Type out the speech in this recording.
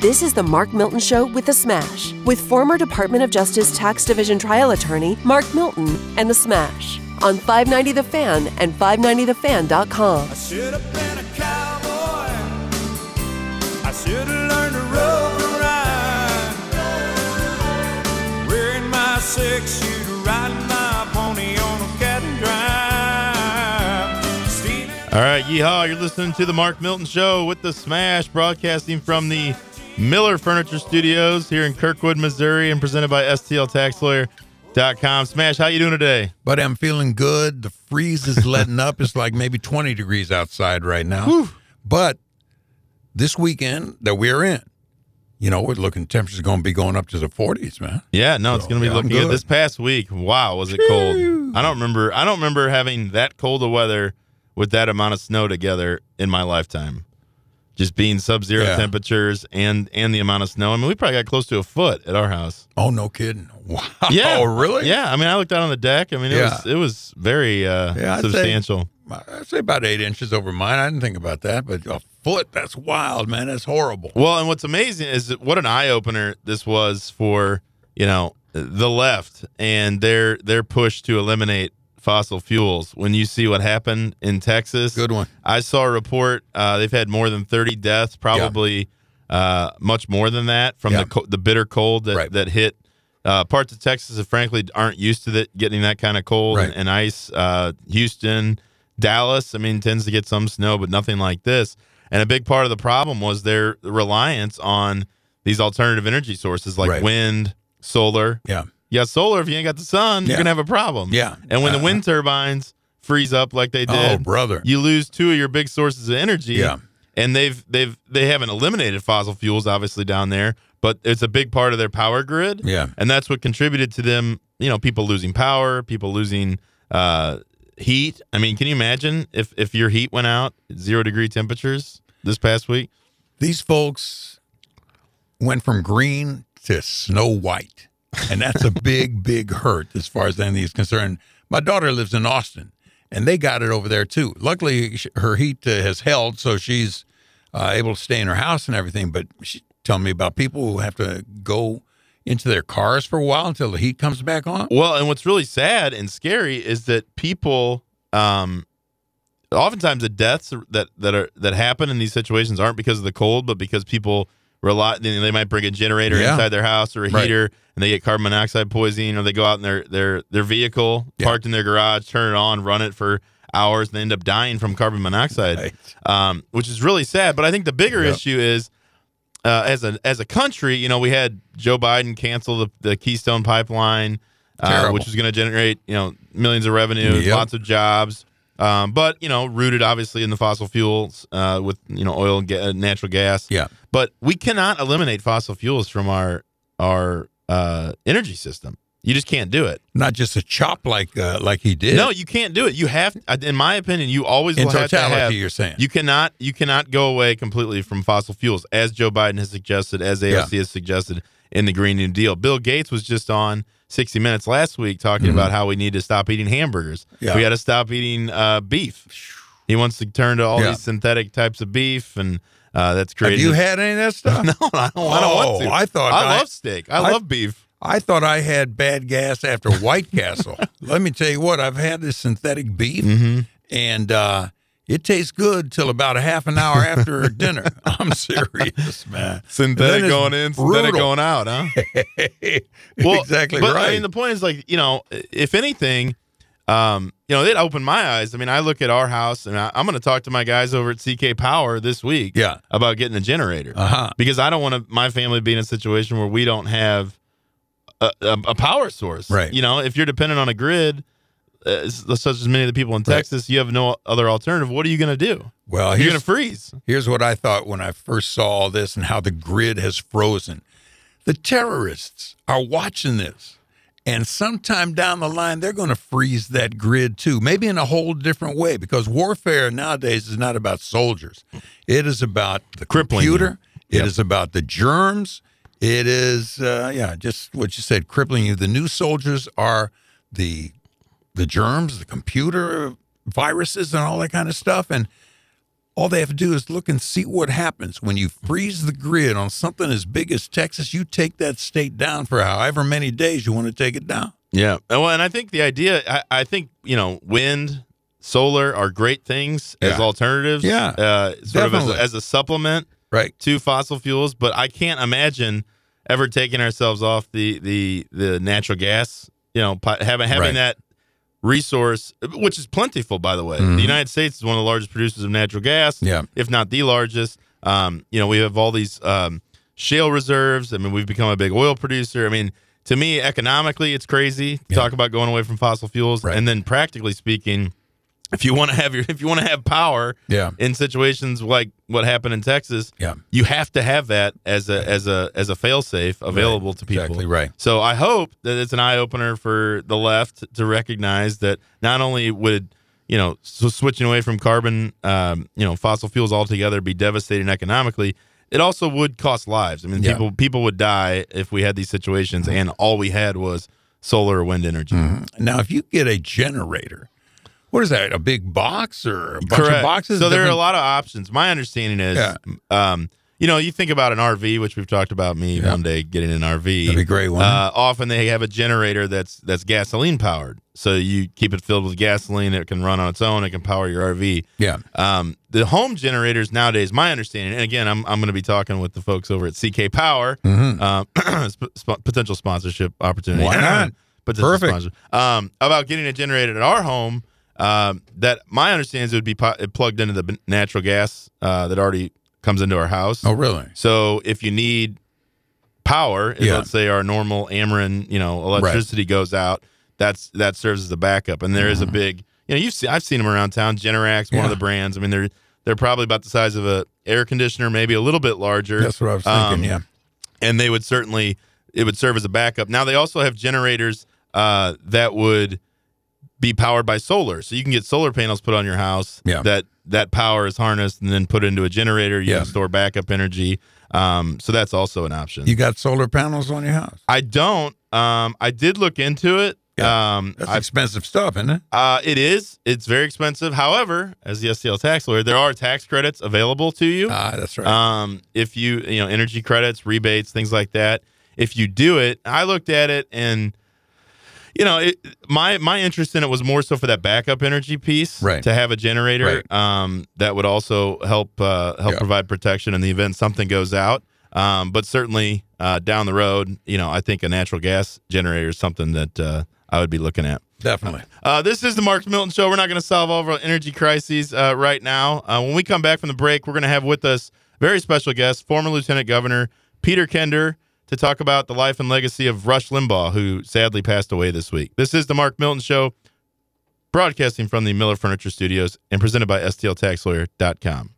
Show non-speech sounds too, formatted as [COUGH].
This is the Mark Milton Show with The Smash, with former Department of Justice Tax Division trial attorney Mark Milton and The Smash on 590 The Fan and 590thefan.com. I should have been a cowboy. I should have learned to rope and ride. Wearing my six shooter, riding my pony on a cat and drive. All right, yeehaw! You're listening to the Mark Milton Show with the Smash, broadcasting from the Miller Furniture Studios here in Kirkwood, Missouri, and presented by STLTaxLawyer.com. Smash, how you doing today? Buddy, I'm feeling good. The freeze is letting up. It's like maybe 20 degrees outside right now. But this weekend that we're in, you know, we're looking temperatures going to be going up to the 40s, man. Yeah, no, it's going to be yeah, looking good. good. This past week, wow, was it cold? I don't remember. I don't remember having that cold of weather with that amount of snow together in my lifetime. Just being sub-zero Yeah. temperatures and and the amount of snow. I mean, we probably got close to a foot at our house. Oh, no kidding. [LAUGHS] Wow. Yeah. Oh, really? Yeah. I mean, I looked out on the deck. I mean, it Yeah. was it was very uh, Yeah, I'd say- substantial. I'd say about eight inches over mine. I didn't think about that, but a foot, that's wild, man. That's horrible. Well, and what's amazing is what an eye opener this was for you know the left and their their push to eliminate fossil fuels. When you see what happened in Texas, Good one. I saw a report. Uh, they've had more than thirty deaths, probably uh, much more than that from Yeah. the co- the bitter cold that Right. that hit. Uh, parts of Texas that frankly aren't used to that getting that kind of cold Right. and, and ice. Uh, Houston, Dallas, I mean, tends to get some snow, but nothing like this. And a big part of the problem was their reliance on these alternative energy sources like Right. wind, solar. Yeah. You got solar. If you ain't got the sun, you're gonna have a problem. Yeah. And when the Uh-huh. wind turbines freeze up like they did, Oh, brother. you lose two of your big sources of energy. Yeah. And they've they've they haven't eliminated fossil fuels obviously down there, but it's a big part of their power grid. Yeah. And that's what contributed to them, you know, people losing power, people losing uh heat. I mean, can you imagine if if your heat went out, zero degree temperatures this past week? These folks went from green to snow white. And that's a big, big hurt as far as anything is concerned. My daughter lives in Austin, and they got it over there too. Luckily, her heat uh, has held, so she's uh, able to stay in her house and everything. But she telling me about people who have to go into their cars for a while until the heat comes back on. Well, and what's really sad and scary is that people, um, oftentimes the deaths that that are that happen in these situations aren't because of the cold, but because people rely. They they might bring a generator Yeah. inside their house or a Right. heater, and they get carbon monoxide poisoning, or they go out in their their their vehicle Yeah. parked in their garage, turn it on, run it for hours, and they end up dying from carbon monoxide, Right. um, which is really sad. But I think the bigger Yep. issue is uh, as a as a country, you know, we had Joe Biden cancel the, the Keystone Pipeline, uh, which was going to generate you know millions of revenue, Yep. lots of jobs, um, but you know, rooted obviously in the fossil fuels uh, with you know oil and ga- natural gas. Yeah. But we cannot eliminate fossil fuels from our our uh, energy system. You just can't do it. Not just a chop like uh, like he did. No, you can't do it. You have, in my opinion, you always in will have to totality, have you're saying. you cannot you cannot go away completely from fossil fuels, as Joe Biden has suggested, as AOC has suggested in the Green New Deal. Bill Gates was just on 60 Minutes last week talking about how we need to stop eating hamburgers. Mm-hmm. Yeah. We got to stop eating uh, beef. He wants to turn to all Yeah. these synthetic types of beef, and uh, that's crazy. Have you had any of that [LAUGHS] stuff? no, I don't, I don't want to. Oh, I thought I, I- love steak. I, I- love beef. I thought I had bad gas after White [LAUGHS] Castle. Let me tell you what, I've had this synthetic beef, Mm-hmm. and uh, it tastes good till about a half an hour after [LAUGHS] dinner. I'm serious, man. Synthetic And then it's going in, synthetic going out, huh? [LAUGHS] Well, exactly but, right. I mean, the point is like you know, if anything, um, you know, it opened my eyes. I mean, I look at our house, and I, I'm going to talk to my guys over at CK Power this week, Yeah. about getting a generator uh-huh. because I don't want to my family be in a situation where we don't have a, a, a power source. Right. You know, if you're dependent on a grid, uh, such as many of the people in Right. Texas, you have no other alternative. What are you going to do? Well, You're going to freeze. here's what I thought when I first saw all this and how the grid has frozen. The terrorists are watching this. And sometime down the line, they're going to freeze that grid too, maybe in a whole different way, because warfare nowadays is not about soldiers. It is about the Crippling computer. It Yep. is about the germs. It is, uh, yeah, just what you said, crippling you. The new soldiers are the the germs, the computer viruses, and all that kind of stuff. And All they have to do is look and see what happens when you freeze the grid on something as big as Texas. You take that state down for however many days you want to take it down. Yeah. Well, and I think the idea, I, I think, you know, wind, solar are great things as alternatives. Yeah, Uh, sort of as a, as a supplement Right. to fossil fuels. But I can't imagine ever taking ourselves off the, the, the natural gas, you know, having, having Right. that resource, which is plentiful, by the way. Mhm. The United States is one of the largest producers of natural gas, Yeah. if not the largest. Um, you know, we have all these um, shale reserves. I mean, we've become a big oil producer. I mean, to me, economically, it's crazy to Yeah. talk about going away from fossil fuels. Right. And then, practically speaking, if you want to have your, if you want to have power Yeah. in situations like what happened in Texas, Yeah. you have to have that as a as a as a failsafe available to people. Exactly right. So I hope that it's an eye opener for the left to recognize that not only would you know so switching away from carbon, um, you know, fossil fuels altogether be devastating economically, it also would cost lives. I mean, Yeah. people people would die if we had these situations and all we had was solar or wind energy. Now, if you get a generator, what is that? A big box or a bunch Correct. of boxes? So there are a lot of options. My understanding is, Yeah. um, you know, you think about an RV, which we've talked about me Yeah. one day getting an RV. That'd be great, wouldn't? Uh, often they have a generator that's that's gasoline powered, so you keep it filled with gasoline. It can run on its own. It can power your RV. Yeah. Um, the home generators nowadays, my understanding, and again, I'm I'm going to be talking with the folks over at CK Power, Mhm. um, [CLEARS THROAT] sp- sp- potential sponsorship opportunity. Why not? [LAUGHS] Potential Perfect. sponsor. Um, about getting a generator at our home. Um, that my understanding is it would be po- plugged into the b- natural gas uh, that already comes into our house. Oh, really? So if you need power, Yeah. let's say our normal Ameren, you know, electricity goes out, that's that serves as a backup. And there is a big, you know, you've seen I've seen them around town. Generac, one of Mm-hmm. The brands. I mean, they're they're probably about the size of a air conditioner, maybe a little bit larger. That's what I was thinking. Um, yeah. and they would certainly it would serve as a backup. Now they also have generators uh, that would be powered by solar, so you can get solar panels put on your house. Yeah. That that power is harnessed and then put into a generator. You Yeah. can store backup energy. Um, so that's also an option. You got solar panels on your house? I don't. Um, I did look into it. Um, That's I, expensive stuff, isn't it? uh, it is. It's very expensive. However, as the STL tax lawyer, there are tax credits available to you. Ah, that's right. Um, if you you know energy credits, rebates, things like that. If you do it, I looked at it and you know it, my my interest in it was more so for that backup energy piece, Right. To have a generator um, that would also help uh, help Yeah. provide protection in the event something goes out. Um, but certainly uh, down the road, you know, I think a natural gas generator is something that uh, I would be looking at. Definitely. Uh, this is the Mark Milton Show. We're not going to solve all of our energy crises uh, right now. Uh, when we come back from the break, we're going to have with us very special guest, former Lieutenant Governor Peter Kinder, to talk about the life and legacy of Rush Limbaugh, who sadly passed away this week. This is the Mark Milton Show, broadcasting from the Miller Furniture Studios and presented by STLTaxLawyer.com.